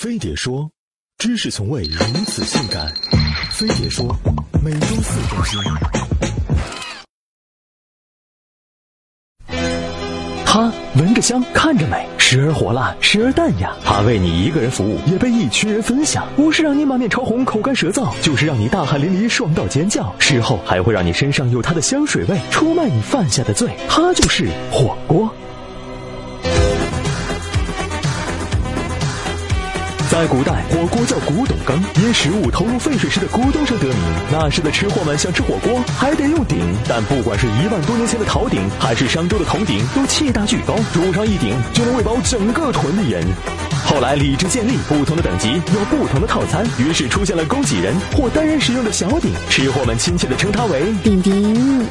飞碟说：“知识从未如此性感。”飞碟说：“每周四更新。”他闻着香，看着美，时而火辣，时而淡雅。他为你一个人服务，也被一群人分享。不是让你满面潮红、口干舌燥，就是让你大汗淋漓、爽到尖叫。事后还会让你身上有它的香水味，出卖你犯下的罪。它就是火锅。在古代，火锅叫古董羹，因食物投入沸水时的咕咚声得名。那时的吃货们想吃火锅，还得用鼎。但不管是一万多年前的陶鼎，还是商周的铜鼎，都气大巨高，煮上一鼎就能喂饱整个屯的人。后来礼制建立，不同的等级有不同的套餐，于是出现了供给人或单人使用的小鼎，吃货们亲切地称它为鼎鼎。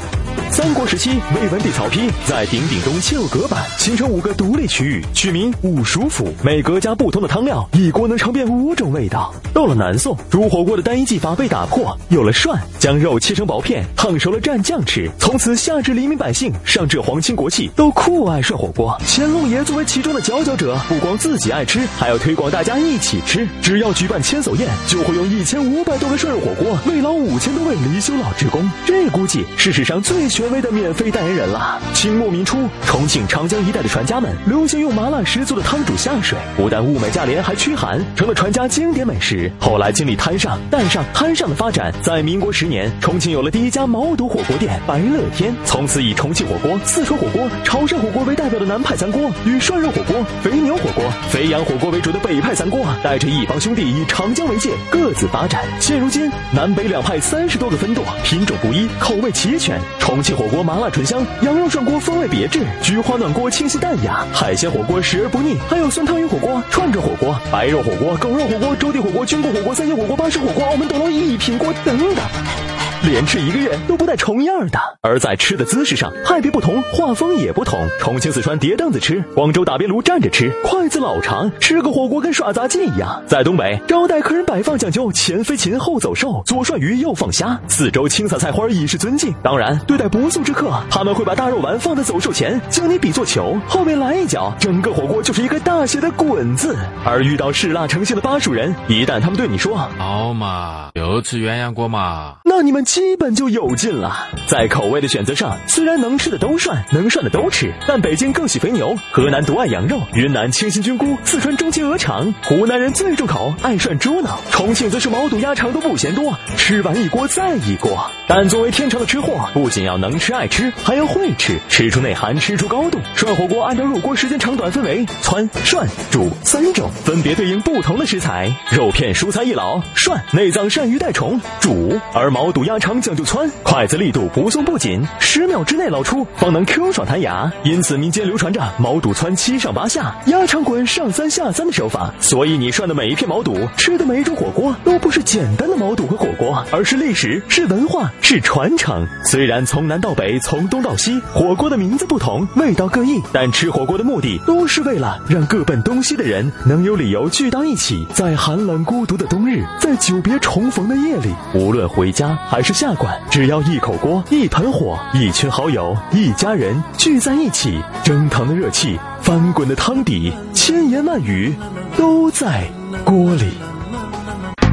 三国时期，魏文帝曹丕在鼎鼎中嵌入隔板，形成五个独立区域，取名五蜀府。每隔加不同的汤料，一锅能尝遍五种味道。到了南宋，煮火锅的单一技法被打破，有了涮，将肉切成薄片，烫熟了蘸酱吃。从此，下至黎民百姓，上至皇亲国戚，都酷爱涮火锅。乾隆爷作为其中的佼佼者，不光自己爱吃，还要推广大家一起吃。只要举办千叟宴，就会用一千五百多个涮肉火锅慰劳五千多位离休老职工。这估计是史上最权威的免费代言人了。清末民初，重庆长江一带的船家们流行用麻辣十足的汤煮下水，不但物美价廉，还驱寒，成了船家经典美食。后来经历滩上、淡上、滩上的发展，在民国十年，重庆有了第一家毛肚火锅店——白乐天。从此以重庆火锅、四川火锅、潮汕火锅为代表的南派三锅，与涮肉火锅、肥牛火锅、肥羊火锅为主的北派三锅，带着一帮兄弟以长江为界，各自发展。现如今，南北两派三十多个分舵，品种不一，口味齐全。重庆火锅麻辣醇香，羊肉涮锅风味别致，菊花暖锅清新淡雅，海鲜火锅食而不腻，还有酸汤鱼火锅、串串火锅、白肉火锅、狗肉火锅、粥底火锅、菌锅火锅、三鲜火锅、巴式火锅、澳门斗楼一品锅等等。连吃一个月都不带重样的。而在吃的姿势上，派别不同，画风也不同。重庆、四川叠凳子吃，广州打边炉站着吃，筷子老长，吃个火锅跟耍杂技一样。在东北，招待客人摆放讲究前飞禽后走兽，左涮鱼右放虾，四周清洒菜花以示尊敬。当然，对待不速之客，他们会把大肉丸放在走兽前，将你比作球，后面来一脚，整个火锅就是一个大写的滚字。而遇到嗜辣成性的巴蜀人，一旦他们对你说好嘛，又吃鸳鸯锅嘛，那你们基本就有劲了。在口味的选择上，虽然能吃的都涮，能涮的都吃，但北京更喜肥牛，河南独爱羊肉，云南清新菌菇，四川钟情鹅肠，湖南人最重口，爱涮猪脑，重庆则是毛肚、鸭肠都不嫌多，吃完一锅再一锅。但作为天朝的吃货，不仅要能吃爱吃，还要会吃，吃出内涵，吃出高度。涮火锅按照入锅时间长短分为汆、涮、煮三种，分别对应不同的食材：肉片、蔬菜一老，涮内脏、鳝鱼带虫，煮；而毛肚、鸭肠讲究汆，筷子力度不松不紧，十秒之内捞出，方能 Q 爽弹牙。因此民间流传着毛肚汆七上八下，鸭肠滚上三下三的手法。所以你涮的每一片毛肚，吃的每一种火锅，都不是简单的毛肚和火锅，而是历史，是文化，是传承。虽然从南到北，从东到西，火锅的名字不同，味道各异，但吃火锅的目的都是为了让各奔东西的人能有理由聚到一起，在寒冷孤独的冬日，在久别重逢的夜里，无论回家还是是下馆，只要一口锅、一盆火、一群好友、一家人聚在一起，蒸腾的热气、翻滚的汤底、千言万语，都在锅里。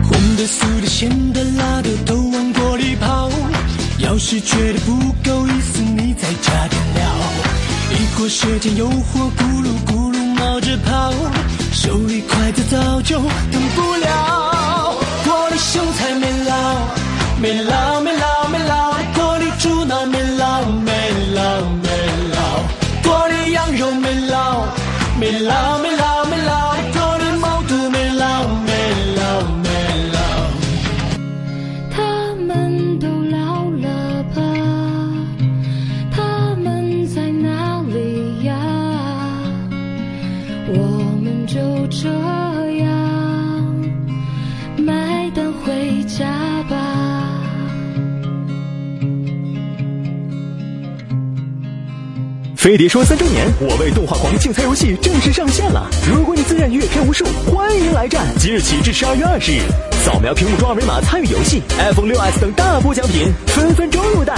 红的、素的、咸的、辣的，都往锅里跑。要是觉得不够意思，你再加点料。一锅舌尖有火，咕噜咕噜冒着泡，手里筷子早就等不了。锅里香菜没捞，没捞，没捞，没捞。锅里猪脑没捞，没捞，没捞。锅里羊肉没捞，没捞，没捞，没捞。锅里毛肚没捞，没捞，没捞。他们都老了吧？他们在哪里呀？我们就这样飞碟说三周年，我为动画狂竞猜游戏正式上线了。如果你自认阅片无数，欢迎来战！即日起至十二月二十日，扫描屏幕中二维码参与游戏，iPhone 六 S 等大波奖品分分钟入袋。